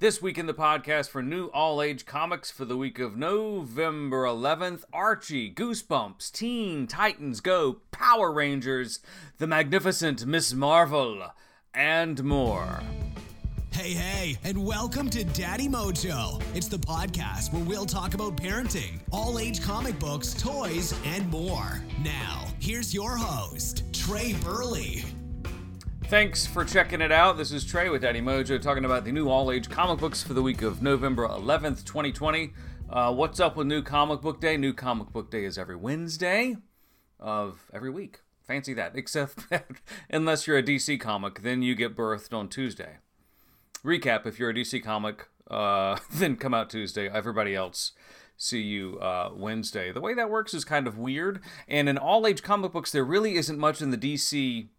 This week in the podcast for new all age comics for the week of November 11th Archie, Goosebumps, Teen Titans Go, Power Rangers, The Magnificent Miss Marvel, and more. Hey, hey, and welcome to Daddy Mojo. It's the podcast where we'll talk about parenting, all age comic books, toys, and more. Now, here's your host, Trey Burley. Thanks for checking it out. This is Trey with Daddy Mojo talking about the new all age comic books for the week of November 11th, 2020. Uh, what's up with New Comic Book Day? New Comic Book Day is every Wednesday of every week. Fancy that. Except that unless you're a DC comic, then you get birthed on Tuesday. Recap if you're a DC comic, uh, then come out Tuesday. Everybody else see you uh, Wednesday. The way that works is kind of weird. And in all age comic books, there really isn't much in the DC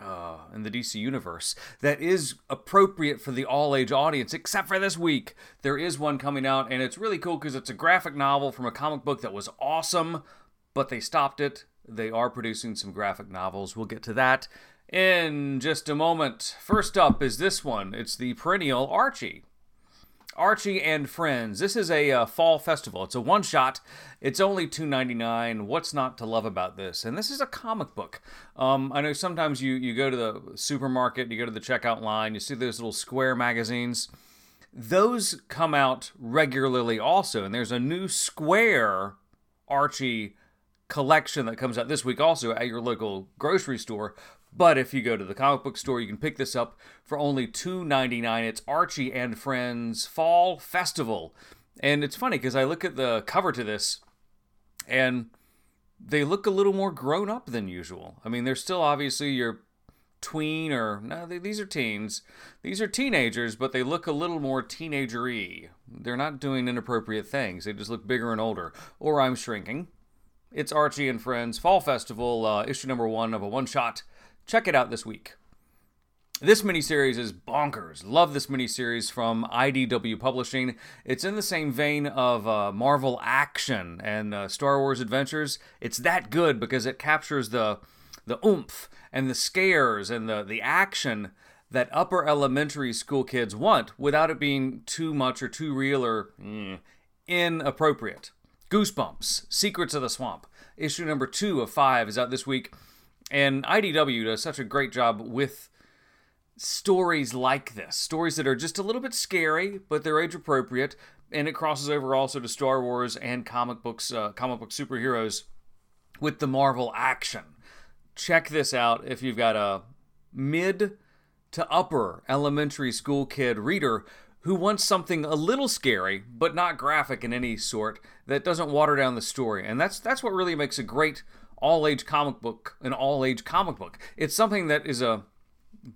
uh, in the DC universe that is appropriate for the all age audience, except for this week. There is one coming out, and it's really cool because it's a graphic novel from a comic book that was awesome, but they stopped it. They are producing some graphic novels. We'll get to that in just a moment. First up is this one it's the perennial Archie. Archie and Friends. This is a uh, fall festival. It's a one shot. It's only two ninety nine. What's not to love about this? And this is a comic book. Um, I know sometimes you you go to the supermarket, you go to the checkout line, you see those little square magazines. Those come out regularly also, and there's a new square Archie collection that comes out this week also at your local grocery store. But if you go to the comic book store, you can pick this up for only $2.99. It's Archie and Friends Fall Festival. And it's funny because I look at the cover to this and they look a little more grown up than usual. I mean, they're still obviously your tween or no, they, these are teens. These are teenagers, but they look a little more teenagery. They're not doing inappropriate things. They just look bigger and older. Or I'm shrinking. It's Archie and Friends Fall Festival, uh, issue number one of a one shot Check it out this week. This miniseries is bonkers. Love this miniseries from IDW Publishing. It's in the same vein of uh, Marvel Action and uh, Star Wars Adventures. It's that good because it captures the the oomph and the scares and the the action that upper elementary school kids want without it being too much or too real or mm, inappropriate. Goosebumps, Secrets of the Swamp. Issue number two of five is out this week. And IDW does such a great job with stories like this stories that are just a little bit scary, but they're age appropriate. And it crosses over also to Star Wars and comic books, uh, comic book superheroes with the Marvel action. Check this out if you've got a mid to upper elementary school kid reader who wants something a little scary but not graphic in any sort that doesn't water down the story. And that's that's what really makes a great all age comic book an all age comic book. It's something that is a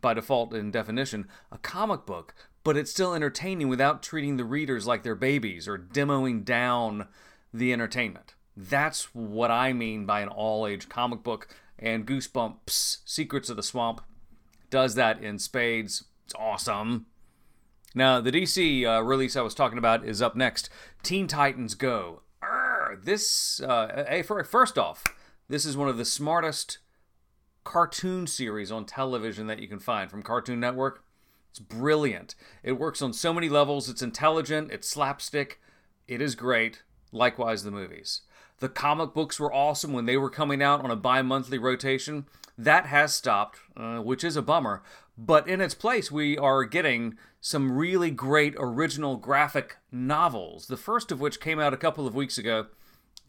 by default in definition a comic book, but it's still entertaining without treating the readers like they're babies or demoing down the entertainment. That's what I mean by an all age comic book. And Goosebumps Secrets of the Swamp does that in spades. It's awesome. Now, the DC uh, release I was talking about is up next Teen Titans Go. Arrgh, this, uh, hey, first off, this is one of the smartest cartoon series on television that you can find from Cartoon Network. It's brilliant. It works on so many levels. It's intelligent, it's slapstick. It is great. Likewise, the movies. The comic books were awesome when they were coming out on a bi monthly rotation. That has stopped, uh, which is a bummer. But in its place, we are getting some really great original graphic novels. The first of which came out a couple of weeks ago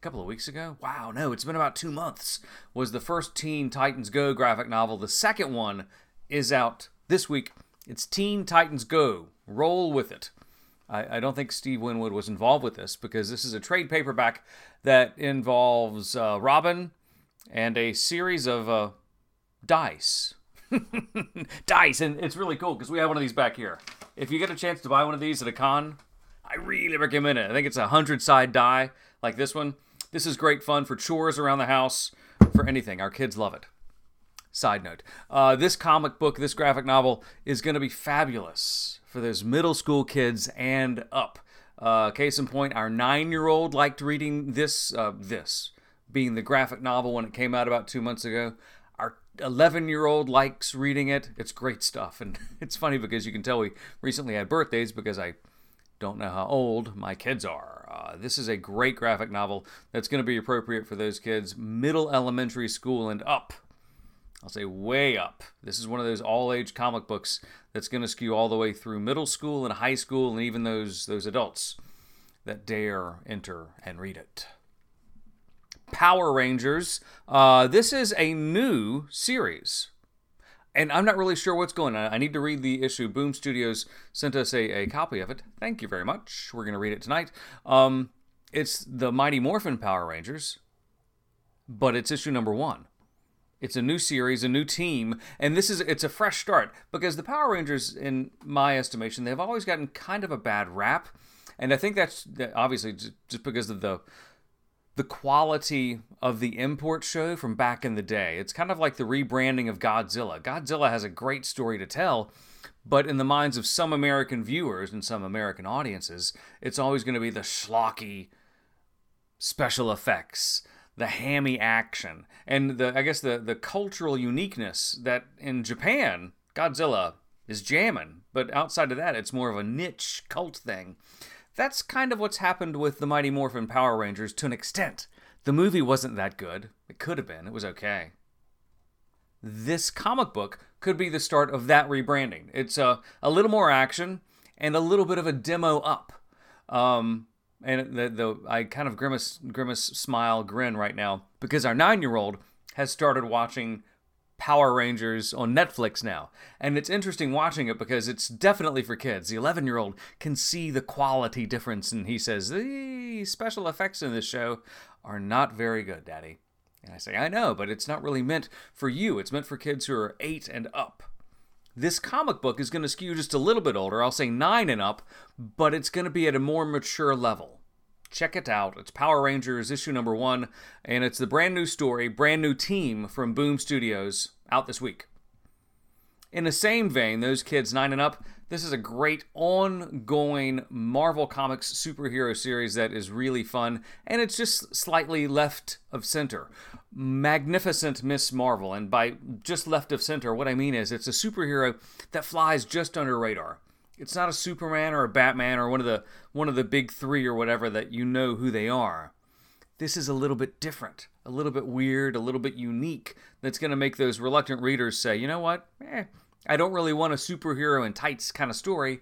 a couple of weeks ago. Wow, no, it's been about two months. Was the first Teen Titans Go graphic novel. The second one is out this week. It's Teen Titans Go. Roll with it. I, I don't think Steve Winwood was involved with this because this is a trade paperback that involves uh, Robin and a series of uh, dice. dice, and it's really cool because we have one of these back here. If you get a chance to buy one of these at a con, I really recommend it. I think it's a hundred side die like this one. This is great fun for chores around the house, for anything. Our kids love it. Side note uh, this comic book, this graphic novel, is going to be fabulous for those middle school kids and up. Uh, case in point, our nine year old liked reading this, uh, this being the graphic novel when it came out about two months ago. Our 11 year old likes reading it. It's great stuff. And it's funny because you can tell we recently had birthdays because I don't know how old my kids are. Uh, this is a great graphic novel that's going to be appropriate for those kids, middle elementary school and up. I'll say way up. This is one of those all age comic books that's going to skew all the way through middle school and high school and even those, those adults that dare enter and read it. Power Rangers. Uh, this is a new series. And I'm not really sure what's going on. I need to read the issue. Boom Studios sent us a, a copy of it. Thank you very much. We're going to read it tonight. Um, it's the Mighty Morphin Power Rangers, but it's issue number one. It's a new series, a new team, and this is it's a fresh start because the Power Rangers, in my estimation, they've always gotten kind of a bad rap, and I think that's obviously just because of the the quality of the import show from back in the day. It's kind of like the rebranding of Godzilla. Godzilla has a great story to tell, but in the minds of some American viewers and some American audiences, it's always going to be the schlocky special effects, the hammy action, and the I guess the the cultural uniqueness that in Japan, Godzilla is jamming, but outside of that, it's more of a niche cult thing. That's kind of what's happened with the Mighty Morphin Power Rangers to an extent. The movie wasn't that good. It could have been. It was okay. This comic book could be the start of that rebranding. It's a, a little more action and a little bit of a demo up. Um, and the, the I kind of grimace grimace smile grin right now because our nine year old has started watching Power Rangers on Netflix now. And it's interesting watching it because it's definitely for kids. The 11 year old can see the quality difference, and he says, The special effects in this show are not very good, Daddy. And I say, I know, but it's not really meant for you. It's meant for kids who are eight and up. This comic book is going to skew just a little bit older, I'll say nine and up, but it's going to be at a more mature level. Check it out. It's Power Rangers issue number one, and it's the brand new story, brand new team from Boom Studios out this week. In the same vein, those kids nine and up, this is a great ongoing Marvel Comics superhero series that is really fun, and it's just slightly left of center. Magnificent Miss Marvel, and by just left of center, what I mean is it's a superhero that flies just under radar. It's not a Superman or a Batman or one of the one of the big 3 or whatever that you know who they are. This is a little bit different, a little bit weird, a little bit unique that's going to make those reluctant readers say, "You know what? Eh, I don't really want a superhero in tights kind of story."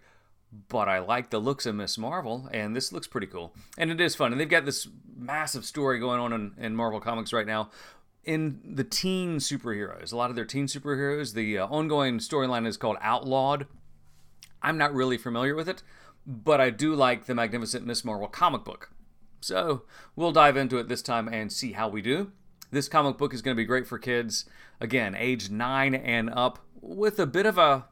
but I like the looks of Miss Marvel, and this looks pretty cool. And it is fun. And they've got this massive story going on in, in Marvel Comics right now in the teen superheroes. A lot of their teen superheroes. The uh, ongoing storyline is called Outlawed. I'm not really familiar with it, but I do like the Magnificent Miss Marvel comic book. So we'll dive into it this time and see how we do. This comic book is going to be great for kids, again, age nine and up, with a bit of a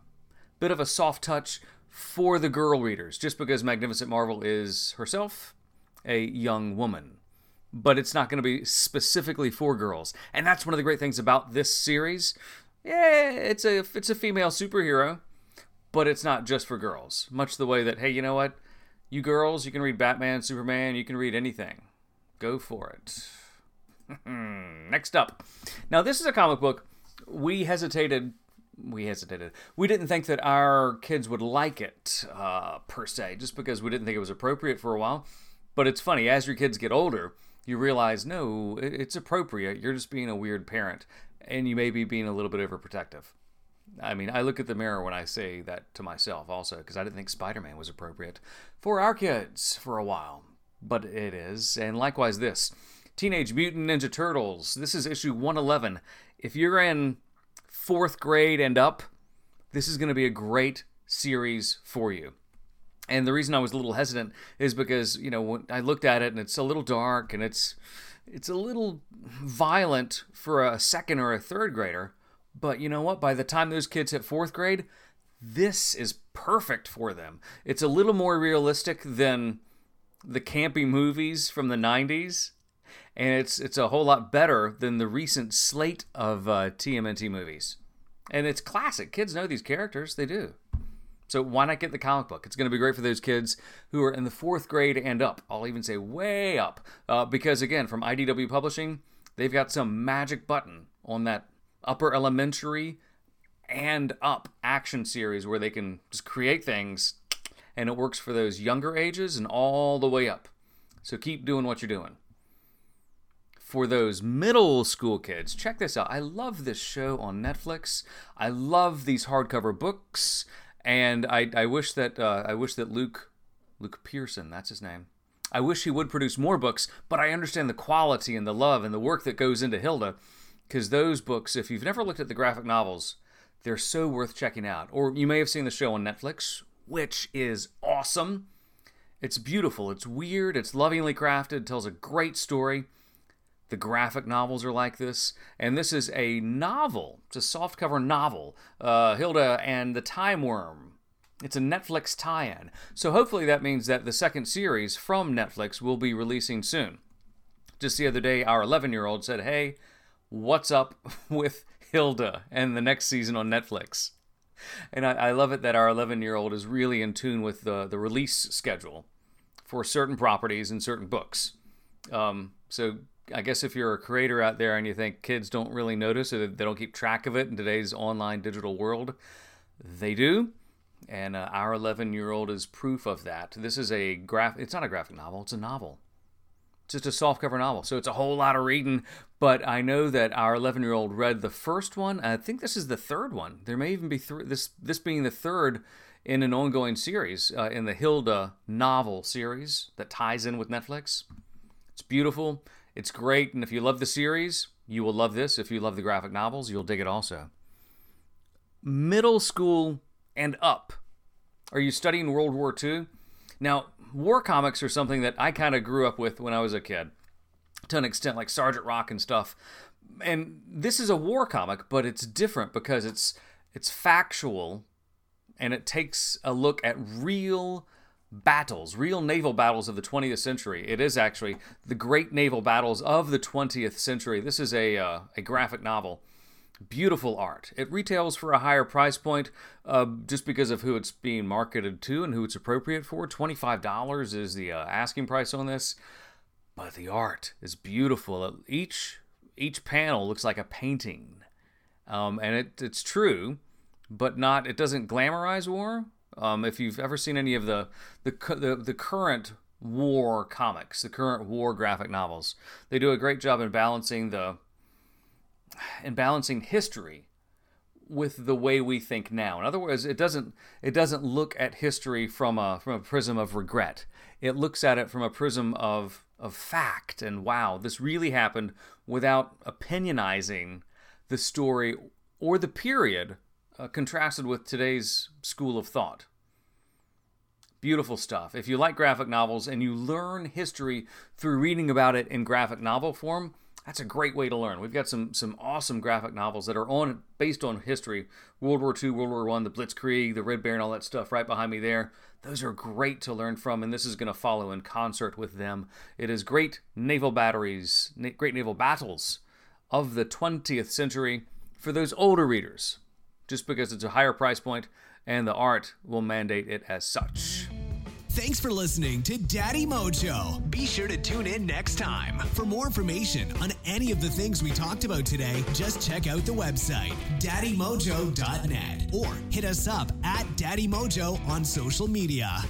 bit of a soft touch for the girl readers, just because Magnificent Marvel is herself a young woman. But it's not going to be specifically for girls, and that's one of the great things about this series. Yeah, it's a it's a female superhero, but it's not just for girls. Much the way that, hey, you know what? You girls, you can read Batman, Superman, you can read anything. Go for it. Next up. Now, this is a comic book. We hesitated. We hesitated. We didn't think that our kids would like it, uh, per se, just because we didn't think it was appropriate for a while. But it's funny, as your kids get older, you realize, no, it's appropriate. You're just being a weird parent, and you may be being a little bit overprotective. I mean, I look at the mirror when I say that to myself also, because I didn't think Spider Man was appropriate for our kids for a while. But it is. And likewise, this Teenage Mutant Ninja Turtles. This is issue 111. If you're in fourth grade and up, this is going to be a great series for you. And the reason I was a little hesitant is because, you know, I looked at it and it's a little dark and it's it's a little violent for a second or a third grader. But you know what? By the time those kids hit fourth grade, this is perfect for them. It's a little more realistic than the campy movies from the 90s. And it's it's a whole lot better than the recent slate of uh, TMNT movies. And it's classic. Kids know these characters. They do. So why not get the comic book? It's going to be great for those kids who are in the fourth grade and up. I'll even say way up. Uh, because again, from IDW Publishing, they've got some magic button on that upper elementary and up action series where they can just create things and it works for those younger ages and all the way up. So keep doing what you're doing. For those middle school kids, check this out. I love this show on Netflix. I love these hardcover books, and I, I wish that uh, I wish that Luke Luke Pearson, that's his name. I wish he would produce more books, but I understand the quality and the love and the work that goes into Hilda, because those books, if you've never looked at the graphic novels, they're so worth checking out. Or you may have seen the show on Netflix, which is awesome. It's beautiful, it's weird, it's lovingly crafted, tells a great story. The graphic novels are like this, and this is a novel. It's a softcover novel, uh, Hilda and the Time Worm. It's a Netflix tie in. So hopefully that means that the second series from Netflix will be releasing soon. Just the other day, our 11 year old said, Hey, what's up with Hilda and the next season on Netflix? And I, I love it that our 11 year old is really in tune with the, the release schedule for certain properties and certain books. Um, so I guess if you're a creator out there and you think kids don't really notice or they don't keep track of it in today's online digital world, they do. And uh, our 11 year old is proof of that. This is a graph. It's not a graphic novel. It's a novel. Just a softcover novel. So it's a whole lot of reading. But I know that our 11 year old read the first one. I think this is the third one. There may even be three. This this being the third in an ongoing series uh, in the Hilda novel series that ties in with Netflix. It's beautiful. It's great, and if you love the series, you will love this. If you love the graphic novels, you'll dig it also. Middle school and up. Are you studying World War II? Now, war comics are something that I kind of grew up with when I was a kid, to an extent, like Sergeant Rock and stuff. And this is a war comic, but it's different because it's it's factual, and it takes a look at real battles, real naval battles of the 20th century. It is actually the great naval battles of the 20th century. This is a, uh, a graphic novel. Beautiful art. It retails for a higher price point uh, just because of who it's being marketed to and who it's appropriate for. $25 is the uh, asking price on this. But the art is beautiful. Each each panel looks like a painting. Um, and it, it's true, but not. It doesn't glamorize war. Um, if you've ever seen any of the, the the the current war comics, the current war graphic novels, they do a great job in balancing the in balancing history with the way we think now. In other words, it doesn't it doesn't look at history from a from a prism of regret. It looks at it from a prism of of fact and wow, this really happened without opinionizing the story or the period uh, contrasted with today's school of thought. Beautiful stuff. If you like graphic novels and you learn history through reading about it in graphic novel form, that's a great way to learn. We've got some some awesome graphic novels that are on based on history, World War II, World War One, the Blitzkrieg, the Red Baron, all that stuff right behind me there. Those are great to learn from, and this is going to follow in concert with them. It is great naval batteries, great naval battles of the 20th century for those older readers just because it's a higher price point and the art will mandate it as such. Thanks for listening to Daddy Mojo. Be sure to tune in next time. For more information on any of the things we talked about today, just check out the website, daddymojo.net, or hit us up at Daddy Mojo on social media.